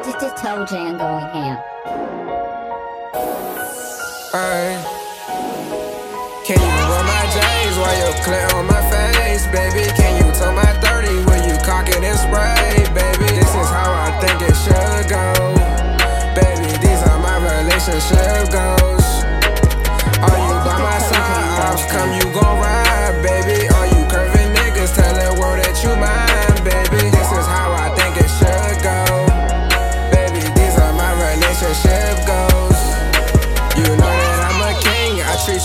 just tell Jan going ham. Ay. Can you roll my J's while you clear on my face, baby? Can you tell my 30 when you cock it and spray, baby? This is how I think it should go. Baby, these are my relationship goals.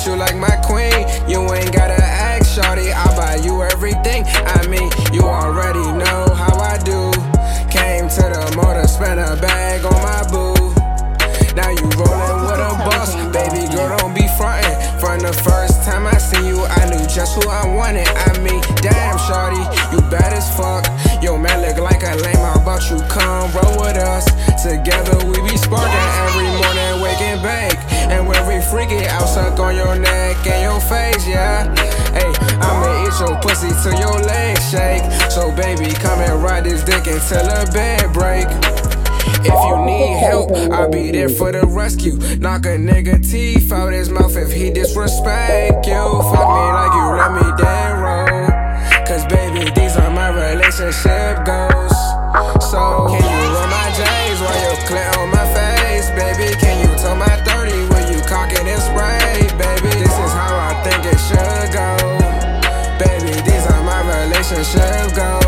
You like my queen. You ain't gotta ask, shorty, I buy you everything. I mean, you already know how I do. Came to the motor, spent a bag on my boo. Now you rollin' with a boss, baby girl, don't be frontin'. From the first time I seen you, I knew just who I wanted. I mean, damn, shorty, it. I'll suck on your neck and your face, yeah. Hey, I'ma eat your pussy till your legs shake. So baby, come and ride this dick until the bed break. If you need help, I'll be there for the rescue. Knock a nigga teeth out his mouth if he disrespect you. Fuck me like you let me dead wrong. Cause baby, these are my relationship goals. So and serve girl.